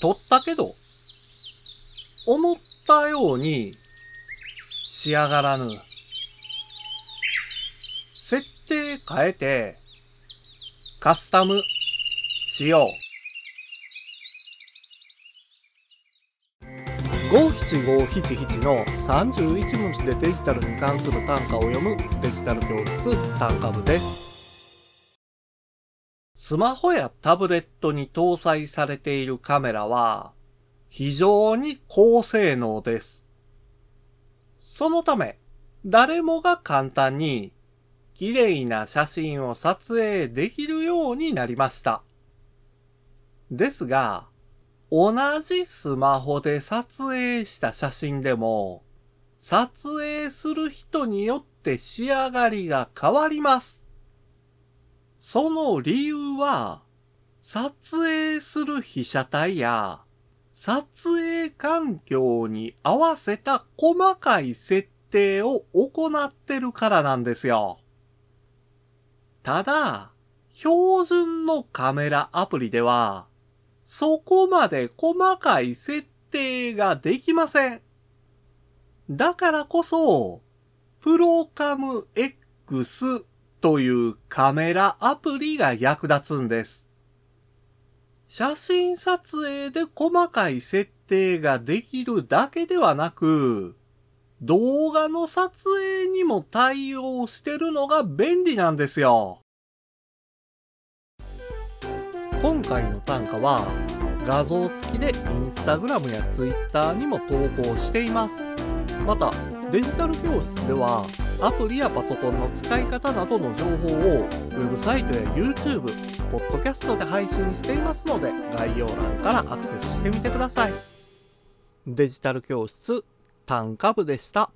撮ったけど、思ったように仕上がらぬ。設定変えて、カスタムしよう。五七五七七の31文字でデジタルに関する単価を読むデジタル教室単価部です。スマホやタブレットに搭載されているカメラは非常に高性能です。そのため、誰もが簡単に綺麗な写真を撮影できるようになりました。ですが、同じスマホで撮影した写真でも、撮影する人によって仕上がりが変わります。その理由は、撮影する被写体や、撮影環境に合わせた細かい設定を行ってるからなんですよ。ただ、標準のカメラアプリでは、そこまで細かい設定ができません。だからこそ、プロカム X というカメラアプリが役立つんです。写真撮影で細かい設定ができるだけではなく、動画の撮影にも対応してるのが便利なんですよ。今回の単価は画像付きでインスタグラムやツイッターにも投稿しています。また、デジタル教室ではアプリやパソコンの使い方などの情報をウェブサイトや YouTube、ポッドキャストで配信していますので概要欄からアクセスしてみてください。デジタル教室単価部でした。